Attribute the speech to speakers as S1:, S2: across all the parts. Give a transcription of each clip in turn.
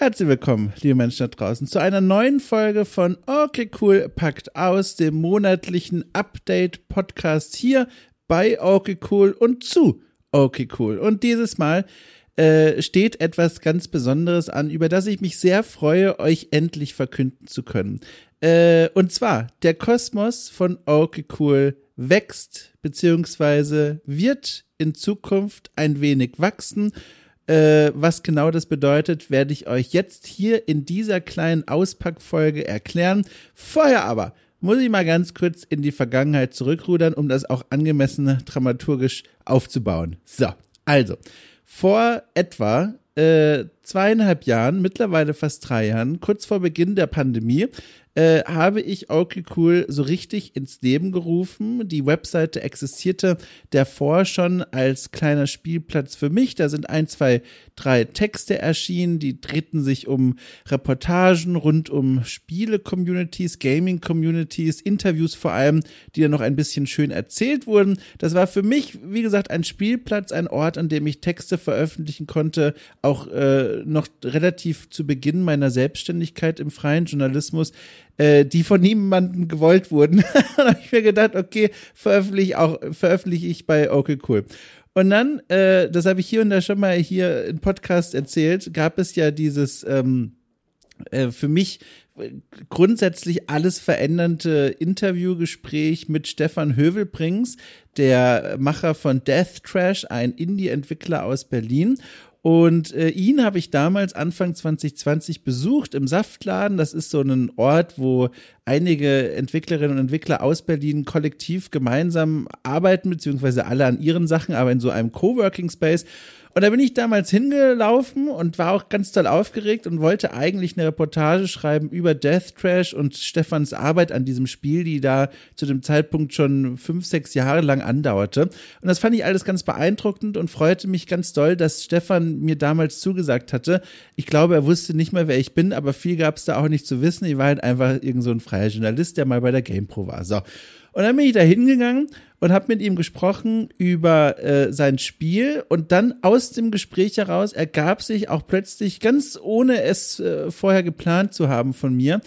S1: Herzlich willkommen, liebe Menschen da draußen, zu einer neuen Folge von Okay Cool packt aus, dem monatlichen Update-Podcast hier bei Okay Cool und zu Okay Cool. Und dieses Mal äh, steht etwas ganz Besonderes an, über das ich mich sehr freue, euch endlich verkünden zu können. Äh, und zwar, der Kosmos von Okay Cool wächst, beziehungsweise wird in Zukunft ein wenig wachsen äh, was genau das bedeutet, werde ich euch jetzt hier in dieser kleinen Auspackfolge erklären. Vorher aber muss ich mal ganz kurz in die Vergangenheit zurückrudern, um das auch angemessen dramaturgisch aufzubauen. So, also, vor etwa äh, zweieinhalb Jahren, mittlerweile fast drei Jahren, kurz vor Beginn der Pandemie, äh, habe ich okay cool so richtig ins Leben gerufen. Die Webseite existierte davor schon als kleiner Spielplatz für mich. Da sind ein, zwei, drei Texte erschienen, die drehten sich um Reportagen rund um Spiele-Communities, Gaming-Communities, Interviews vor allem, die dann noch ein bisschen schön erzählt wurden. Das war für mich, wie gesagt, ein Spielplatz, ein Ort, an dem ich Texte veröffentlichen konnte, auch äh, noch relativ zu Beginn meiner Selbstständigkeit im freien Journalismus äh, die von niemandem gewollt wurden. da habe ich mir gedacht, okay, veröffentliche auch, veröffentliche ich bei Okay Cool. Und dann, äh, das habe ich hier und da schon mal hier im Podcast erzählt, gab es ja dieses ähm, äh, für mich grundsätzlich alles verändernde Interviewgespräch mit Stefan Hövelbrings, der Macher von Death Trash, ein Indie-Entwickler aus Berlin. Und äh, ihn habe ich damals Anfang 2020 besucht im Saftladen. Das ist so ein Ort, wo einige Entwicklerinnen und Entwickler aus Berlin kollektiv gemeinsam arbeiten, beziehungsweise alle an ihren Sachen, aber in so einem Coworking Space. Und da bin ich damals hingelaufen und war auch ganz toll aufgeregt und wollte eigentlich eine Reportage schreiben über Death Trash und Stefans Arbeit an diesem Spiel, die da zu dem Zeitpunkt schon fünf, sechs Jahre lang andauerte. Und das fand ich alles ganz beeindruckend und freute mich ganz doll, dass Stefan mir damals zugesagt hatte. Ich glaube, er wusste nicht mehr, wer ich bin, aber viel gab es da auch nicht zu wissen. Ich war halt einfach irgend so ein freier Journalist, der mal bei der GamePro war. So. Und dann bin ich da hingegangen und habe mit ihm gesprochen über äh, sein Spiel und dann aus dem Gespräch heraus ergab sich auch plötzlich ganz ohne es äh, vorher geplant zu haben von mir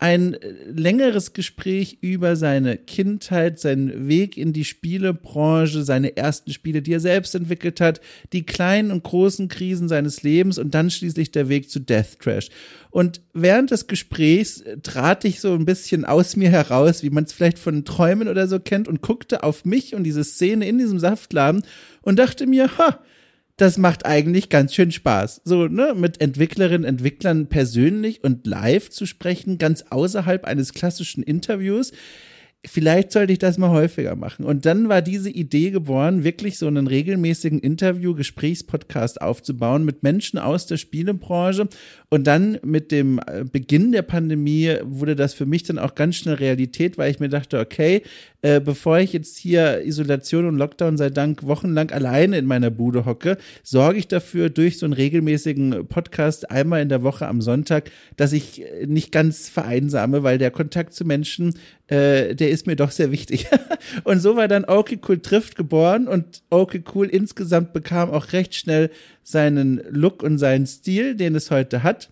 S1: ein äh, längeres Gespräch über seine Kindheit, seinen Weg in die Spielebranche, seine ersten Spiele, die er selbst entwickelt hat, die kleinen und großen Krisen seines Lebens und dann schließlich der Weg zu Death Trash. Und während des Gesprächs äh, trat ich so ein bisschen aus mir heraus, wie man es vielleicht von Träumen oder so kennt, und guckte auf mich und diese Szene in diesem Saftladen und dachte mir, ha, das macht eigentlich ganz schön Spaß. So, ne, mit Entwicklerinnen, Entwicklern persönlich und live zu sprechen, ganz außerhalb eines klassischen Interviews vielleicht sollte ich das mal häufiger machen. Und dann war diese Idee geboren, wirklich so einen regelmäßigen Interview-Gesprächspodcast aufzubauen mit Menschen aus der Spielebranche. Und dann mit dem äh, Beginn der Pandemie wurde das für mich dann auch ganz schnell Realität, weil ich mir dachte, okay, äh, bevor ich jetzt hier Isolation und Lockdown sei Dank wochenlang alleine in meiner Bude hocke, sorge ich dafür durch so einen regelmäßigen Podcast einmal in der Woche am Sonntag, dass ich äh, nicht ganz vereinsame, weil der Kontakt zu Menschen äh, der ist mir doch sehr wichtig. und so war dann Okay Cool trifft geboren und Okay Cool insgesamt bekam auch recht schnell seinen Look und seinen Stil, den es heute hat.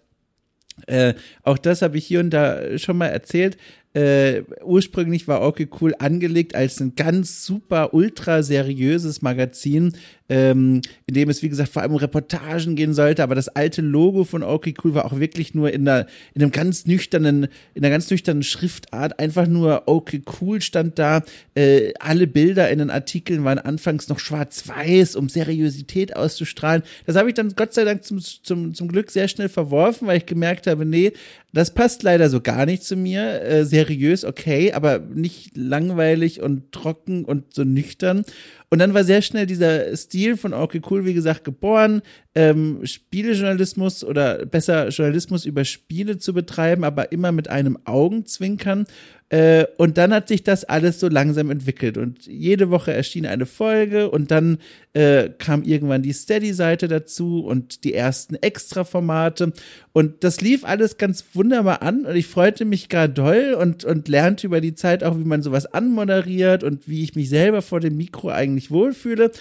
S1: Äh, auch das habe ich hier und da schon mal erzählt. Äh, ursprünglich war Okay Cool angelegt als ein ganz super, ultra seriöses Magazin, ähm, in dem es, wie gesagt, vor allem um Reportagen gehen sollte, aber das alte Logo von Okay Cool war auch wirklich nur in, einer, in einem ganz nüchternen, in einer ganz nüchternen Schriftart, einfach nur Okay Cool stand da. Äh, alle Bilder in den Artikeln waren anfangs noch schwarz-weiß, um Seriosität auszustrahlen. Das habe ich dann Gott sei Dank zum, zum, zum Glück sehr schnell verworfen, weil ich gemerkt habe, nee, das passt leider so gar nicht zu mir. Äh, seriös, okay, aber nicht langweilig und trocken und so nüchtern. Und dann war sehr schnell dieser Stil von Okay Cool, wie gesagt, geboren, ähm, Spielejournalismus oder besser Journalismus über Spiele zu betreiben, aber immer mit einem Augenzwinkern. Äh, und dann hat sich das alles so langsam entwickelt. Und jede Woche erschien eine Folge und dann äh, kam irgendwann die Steady-Seite dazu und die ersten Extra-Formate. Und das lief alles ganz wunderbar an und ich freute mich gar doll und, und lernte über die Zeit auch, wie man sowas anmoderiert und wie ich mich selber vor dem Mikro eigentlich wohlfühle.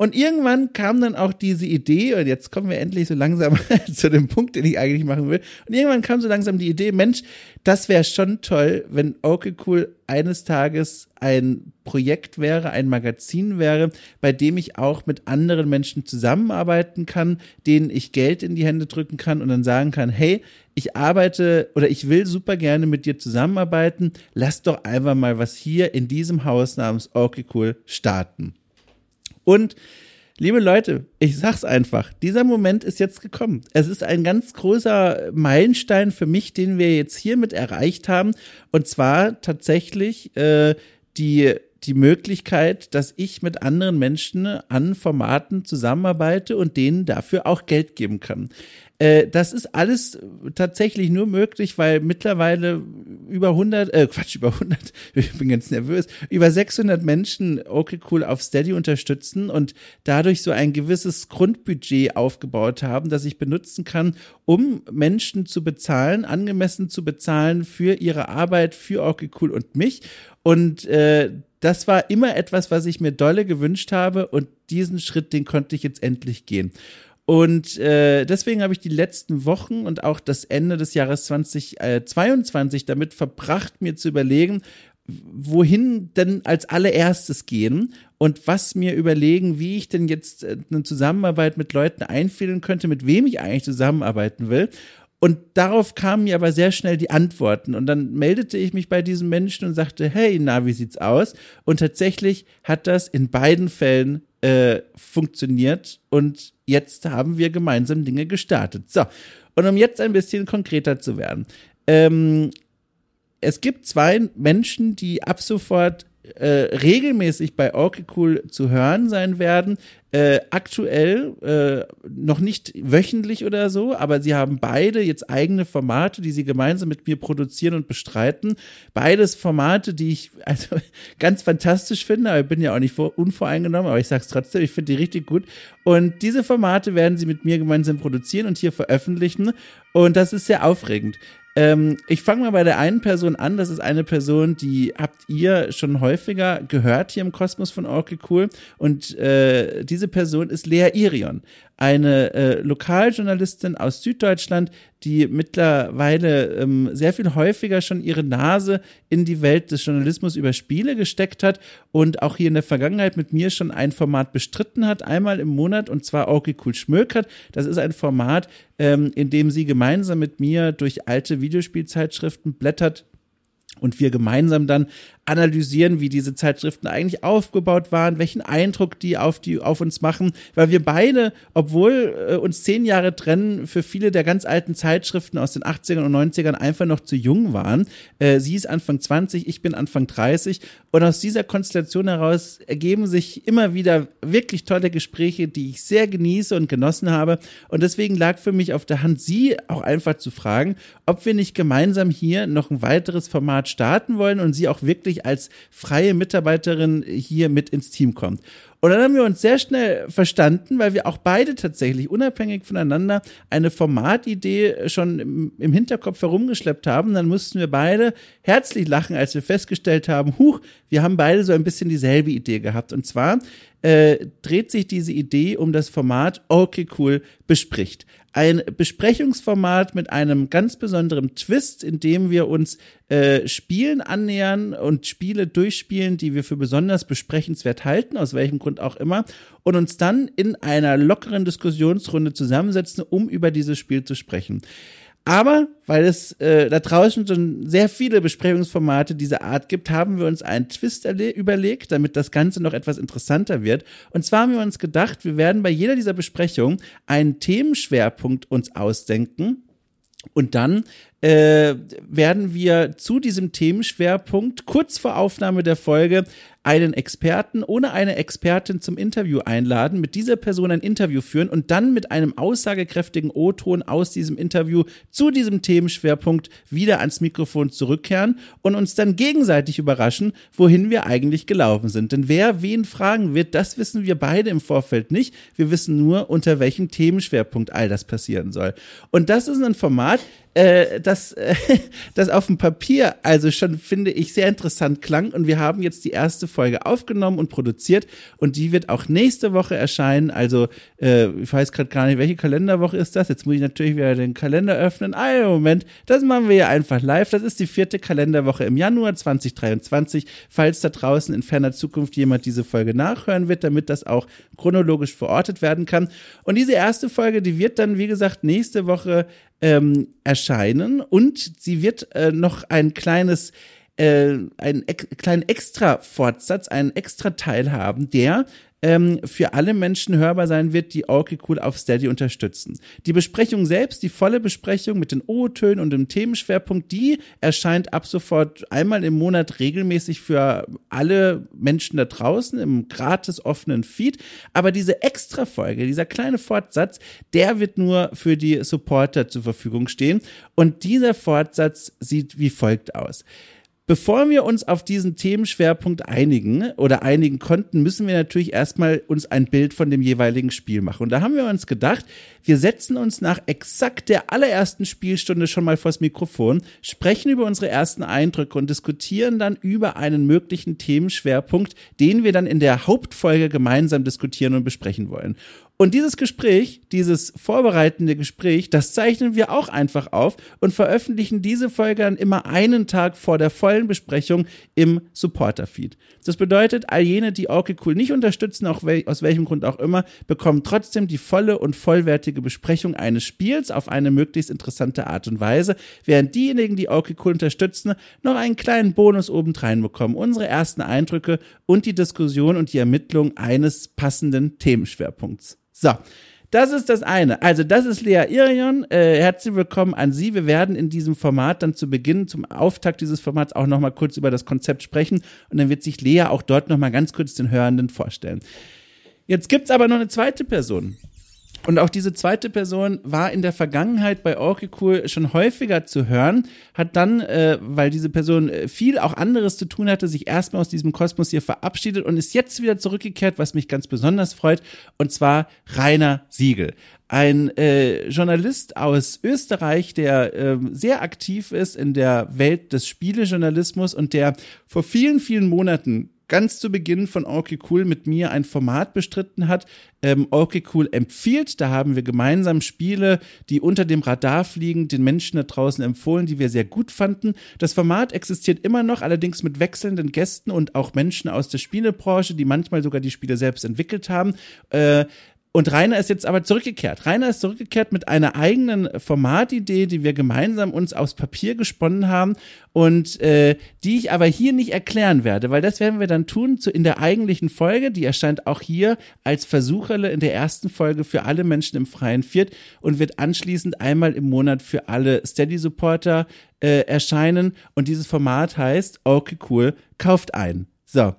S1: Und irgendwann kam dann auch diese Idee, und jetzt kommen wir endlich so langsam zu dem Punkt, den ich eigentlich machen will. Und irgendwann kam so langsam die Idee, Mensch, das wäre schon toll, wenn Okay Cool eines Tages ein Projekt wäre, ein Magazin wäre, bei dem ich auch mit anderen Menschen zusammenarbeiten kann, denen ich Geld in die Hände drücken kann und dann sagen kann, hey, ich arbeite oder ich will super gerne mit dir zusammenarbeiten, lass doch einfach mal was hier in diesem Haus namens Okay Cool starten. Und Liebe Leute, ich sag's einfach, dieser Moment ist jetzt gekommen. Es ist ein ganz großer Meilenstein für mich, den wir jetzt hiermit erreicht haben. Und zwar tatsächlich äh, die die Möglichkeit, dass ich mit anderen Menschen an Formaten zusammenarbeite und denen dafür auch Geld geben kann. Äh, das ist alles tatsächlich nur möglich, weil mittlerweile über 100, äh, Quatsch, über 100, ich bin ganz nervös, über 600 Menschen okay cool auf Steady unterstützen und dadurch so ein gewisses Grundbudget aufgebaut haben, das ich benutzen kann, um Menschen zu bezahlen, angemessen zu bezahlen für ihre Arbeit, für okay cool und mich. Und äh, das war immer etwas, was ich mir dolle gewünscht habe und diesen Schritt, den konnte ich jetzt endlich gehen. Und äh, deswegen habe ich die letzten Wochen und auch das Ende des Jahres 2022 damit verbracht, mir zu überlegen, wohin denn als allererstes gehen und was mir überlegen, wie ich denn jetzt äh, eine Zusammenarbeit mit Leuten einfädeln könnte, mit wem ich eigentlich zusammenarbeiten will. Und darauf kamen mir aber sehr schnell die Antworten. Und dann meldete ich mich bei diesem Menschen und sagte, hey, na, wie sieht's aus? Und tatsächlich hat das in beiden Fällen äh, funktioniert. Und jetzt haben wir gemeinsam Dinge gestartet. So. Und um jetzt ein bisschen konkreter zu werden. Ähm, es gibt zwei Menschen, die ab sofort äh, regelmäßig bei Orky zu hören sein werden. Äh, aktuell äh, noch nicht wöchentlich oder so, aber sie haben beide jetzt eigene Formate, die sie gemeinsam mit mir produzieren und bestreiten. Beides Formate, die ich also ganz fantastisch finde, aber ich bin ja auch nicht vor, unvoreingenommen, aber ich sag's trotzdem, ich finde die richtig gut. Und diese Formate werden sie mit mir gemeinsam produzieren und hier veröffentlichen. Und das ist sehr aufregend. Ähm, ich fange mal bei der einen Person an. Das ist eine Person, die habt ihr schon häufiger gehört hier im Kosmos von Orky Cool. Und äh, diese Person ist Lea Irion eine äh, Lokaljournalistin aus Süddeutschland, die mittlerweile ähm, sehr viel häufiger schon ihre Nase in die Welt des Journalismus über Spiele gesteckt hat und auch hier in der Vergangenheit mit mir schon ein Format bestritten hat, einmal im Monat und zwar Okay Cool Schmökert. Das ist ein Format, ähm, in dem sie gemeinsam mit mir durch alte Videospielzeitschriften blättert und wir gemeinsam dann analysieren, wie diese Zeitschriften eigentlich aufgebaut waren, welchen Eindruck die auf die auf uns machen, weil wir beide, obwohl äh, uns zehn Jahre trennen, für viele der ganz alten Zeitschriften aus den 80ern und 90ern einfach noch zu jung waren. Äh, sie ist Anfang 20, ich bin Anfang 30 und aus dieser Konstellation heraus ergeben sich immer wieder wirklich tolle Gespräche, die ich sehr genieße und genossen habe. Und deswegen lag für mich auf der Hand, sie auch einfach zu fragen, ob wir nicht gemeinsam hier noch ein weiteres Format starten wollen und sie auch als freie Mitarbeiterin hier mit ins Team kommt. Und dann haben wir uns sehr schnell verstanden, weil wir auch beide tatsächlich unabhängig voneinander eine Formatidee schon im, im Hinterkopf herumgeschleppt haben. Dann mussten wir beide herzlich lachen, als wir festgestellt haben, huch, wir haben beide so ein bisschen dieselbe Idee gehabt. Und zwar äh, dreht sich diese Idee um das Format Okay Cool bespricht. Ein Besprechungsformat mit einem ganz besonderen Twist, in dem wir uns äh, Spielen annähern und Spiele durchspielen, die wir für besonders besprechenswert halten, aus welchem Grund auch immer, und uns dann in einer lockeren Diskussionsrunde zusammensetzen, um über dieses Spiel zu sprechen. Aber weil es äh, da draußen schon sehr viele Besprechungsformate dieser Art gibt, haben wir uns einen Twist überlegt, damit das Ganze noch etwas interessanter wird. Und zwar haben wir uns gedacht, wir werden bei jeder dieser Besprechungen einen Themenschwerpunkt uns ausdenken und dann äh, werden wir zu diesem Themenschwerpunkt kurz vor Aufnahme der Folge einen Experten ohne eine Expertin zum Interview einladen, mit dieser Person ein Interview führen und dann mit einem aussagekräftigen O-Ton aus diesem Interview zu diesem Themenschwerpunkt wieder ans Mikrofon zurückkehren und uns dann gegenseitig überraschen, wohin wir eigentlich gelaufen sind. Denn wer wen fragen wird, das wissen wir beide im Vorfeld nicht. Wir wissen nur, unter welchem Themenschwerpunkt all das passieren soll. Und das ist ein Format, äh, das, äh, das auf dem Papier also schon, finde ich, sehr interessant klang. Und wir haben jetzt die erste Folge aufgenommen und produziert und die wird auch nächste Woche erscheinen. Also, äh, ich weiß gerade gar nicht, welche Kalenderwoche ist das? Jetzt muss ich natürlich wieder den Kalender öffnen. Ah, Moment, das machen wir ja einfach live. Das ist die vierte Kalenderwoche im Januar 2023. Falls da draußen in ferner Zukunft jemand diese Folge nachhören wird, damit das auch chronologisch verortet werden kann. Und diese erste Folge, die wird dann, wie gesagt, nächste Woche ähm, erscheinen. Und sie wird äh, noch ein kleines äh, einen ex kleinen extra Fortsatz, einen extra Teil haben, der ähm, für alle Menschen hörbar sein wird, die okay cool auf Steady unterstützen. Die Besprechung selbst, die volle Besprechung mit den O-Tönen und dem Themenschwerpunkt, die erscheint ab sofort einmal im Monat regelmäßig für alle Menschen da draußen im gratis offenen Feed. Aber diese extra Folge, dieser kleine Fortsatz, der wird nur für die Supporter zur Verfügung stehen. Und dieser Fortsatz sieht wie folgt aus. Bevor wir uns auf diesen Themenschwerpunkt einigen oder einigen konnten, müssen wir natürlich erstmal uns ein Bild von dem jeweiligen Spiel machen. Und da haben wir uns gedacht, wir setzen uns nach exakt der allerersten Spielstunde schon mal vors Mikrofon, sprechen über unsere ersten Eindrücke und diskutieren dann über einen möglichen Themenschwerpunkt, den wir dann in der Hauptfolge gemeinsam diskutieren und besprechen wollen. Und dieses Gespräch, dieses vorbereitende Gespräch, das zeichnen wir auch einfach auf und veröffentlichen diese Folge dann immer einen Tag vor der vollen Besprechung im Supporter-Feed. Das bedeutet, all jene, die okay cool nicht unterstützen, auch wel aus welchem Grund auch immer, bekommen trotzdem die volle und vollwertige Besprechung eines Spiels auf eine möglichst interessante Art und Weise, während diejenigen, die okay cool unterstützen, noch einen kleinen Bonus obendrein bekommen. Unsere ersten Eindrücke und die Diskussion und die Ermittlung eines passenden Themenschwerpunkts. So. Das ist das eine. Also, das ist Lea Irion. Äh, herzlich willkommen an Sie. Wir werden in diesem Format dann zu Beginn, zum Auftakt dieses Formats auch nochmal kurz über das Konzept sprechen. Und dann wird sich Lea auch dort nochmal ganz kurz den Hörenden vorstellen. Jetzt gibt's aber noch eine zweite Person. Und auch diese zweite Person war in der Vergangenheit bei Orkicool schon häufiger zu hören, hat dann, äh, weil diese Person äh, viel auch anderes zu tun hatte, sich erstmal aus diesem Kosmos hier verabschiedet und ist jetzt wieder zurückgekehrt, was mich ganz besonders freut, und zwar Rainer Siegel. Ein äh, Journalist aus Österreich, der äh, sehr aktiv ist in der Welt des Spielejournalismus und der vor vielen, vielen Monaten ganz zu Beginn von Okay Cool mit mir ein Format bestritten hat. Ähm, okay Cool empfiehlt. Da haben wir gemeinsam Spiele, die unter dem Radar fliegen, den Menschen da draußen empfohlen, die wir sehr gut fanden. Das Format existiert immer noch, allerdings mit wechselnden Gästen und auch Menschen aus der Spielebranche, die manchmal sogar die Spiele selbst entwickelt haben. Äh, und Rainer ist jetzt aber zurückgekehrt. Rainer ist zurückgekehrt mit einer eigenen Formatidee, die wir gemeinsam uns aufs Papier gesponnen haben und äh, die ich aber hier nicht erklären werde, weil das werden wir dann tun zu, in der eigentlichen Folge. Die erscheint auch hier als Versucherle in der ersten Folge für alle Menschen im freien Viert und wird anschließend einmal im Monat für alle Steady-Supporter äh, erscheinen. Und dieses Format heißt, okay, cool, kauft ein. So.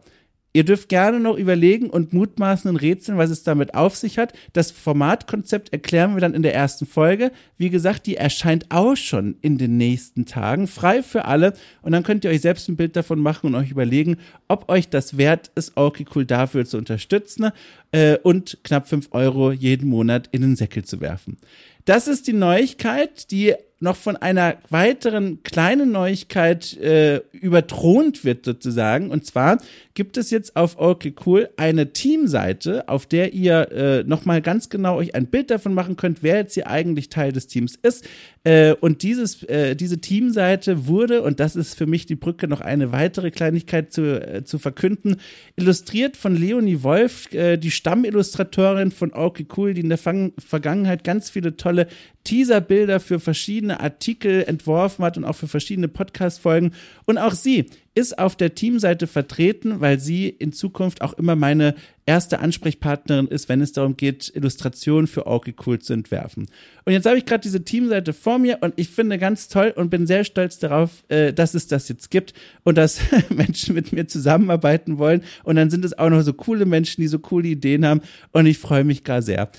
S1: Ihr dürft gerne noch überlegen und mutmaßen und rätseln, was es damit auf sich hat. Das Formatkonzept erklären wir dann in der ersten Folge. Wie gesagt, die erscheint auch schon in den nächsten Tagen, frei für alle. Und dann könnt ihr euch selbst ein Bild davon machen und euch überlegen, ob euch das wert ist, okay cool dafür zu unterstützen äh, und knapp fünf Euro jeden Monat in den Säckel zu werfen. Das ist die Neuigkeit, die noch von einer weiteren kleinen Neuigkeit äh, überthront wird sozusagen. Und zwar gibt es jetzt auf Okay Cool eine Teamseite, auf der ihr äh, nochmal ganz genau euch ein Bild davon machen könnt, wer jetzt hier eigentlich Teil des Teams ist. Äh, und dieses, äh, diese Teamseite wurde, und das ist für mich die Brücke, noch eine weitere Kleinigkeit zu, äh, zu verkünden, illustriert von Leonie Wolf, äh, die Stammillustratorin von Okay Cool, die in der Fang Vergangenheit ganz viele tolle Teaserbilder für verschiedene Artikel entworfen hat und auch für verschiedene Podcast-Folgen. Und auch sie ist auf der Teamseite vertreten, weil sie in Zukunft auch immer meine erste Ansprechpartnerin ist, wenn es darum geht, Illustrationen für okay cool zu entwerfen. Und jetzt habe ich gerade diese Teamseite vor mir und ich finde ganz toll und bin sehr stolz darauf, äh, dass es das jetzt gibt und dass Menschen mit mir zusammenarbeiten wollen. Und dann sind es auch noch so coole Menschen, die so coole Ideen haben und ich freue mich gar sehr.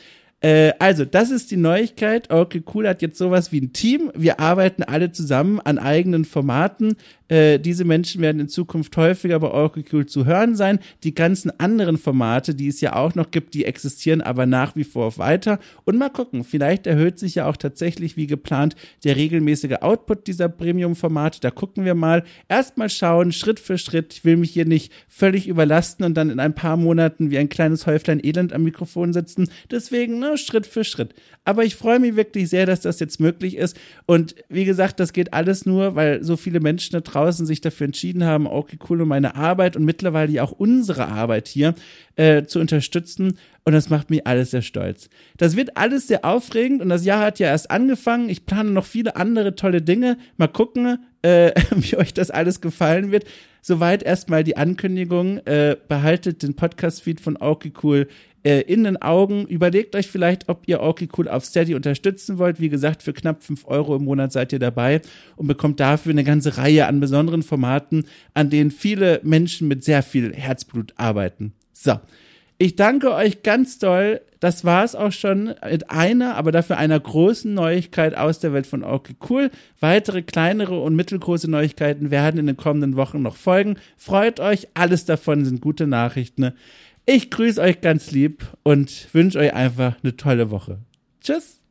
S1: Äh, also, das ist die Neuigkeit. Okay, cool hat jetzt sowas wie ein Team. Wir arbeiten alle zusammen an eigenen Formaten Äh, diese Menschen werden in Zukunft häufiger bei Oracle zu hören sein. Die ganzen anderen Formate, die es ja auch noch gibt, die existieren aber nach wie vor weiter. Und mal gucken, vielleicht erhöht sich ja auch tatsächlich wie geplant der regelmäßige Output dieser Premium-Formate. Da gucken wir mal. Erstmal schauen, Schritt für Schritt. Ich will mich hier nicht völlig überlasten und dann in ein paar Monaten wie ein kleines Häuflein Elend am Mikrofon sitzen. Deswegen, ne, Schritt für Schritt. Aber ich freue mich wirklich sehr, dass das jetzt möglich ist. Und wie gesagt, das geht alles nur, weil so viele Menschen da draußen sich dafür entschieden haben, okay, cool, um meine Arbeit und mittlerweile auch unsere Arbeit hier äh, zu unterstützen. Und das macht mich alles sehr stolz. Das wird alles sehr aufregend und das Jahr hat ja erst angefangen. Ich plane noch viele andere tolle Dinge. Mal gucken, äh, wie euch das alles gefallen wird. Soweit erstmal die Ankündigung. Äh, behaltet den Podcast-Feed von Okay Cool äh, in den Augen. Überlegt euch vielleicht, ob ihr Okay Cool auf Steady unterstützen wollt. Wie gesagt, für knapp fünf Euro im Monat seid ihr dabei und bekommt dafür eine ganze Reihe an besonderen Formaten, an denen viele Menschen mit sehr viel Herzblut arbeiten. So. Ich danke euch ganz doll. Das war es auch schon mit einer, aber dafür einer großen Neuigkeit aus der Welt von Okay Cool. Weitere kleinere und mittelgroße Neuigkeiten werden in den kommenden Wochen noch folgen. Freut euch, alles davon sind gute Nachrichten. Ich grüße euch ganz lieb und wünsche euch einfach eine tolle Woche. Tschüss.